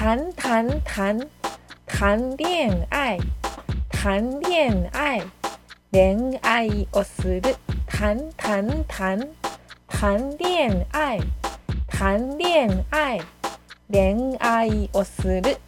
谈谈谈谈恋爱，谈恋爱，恋爱をする。谈谈谈谈恋爱，谈恋爱，恋爱をする。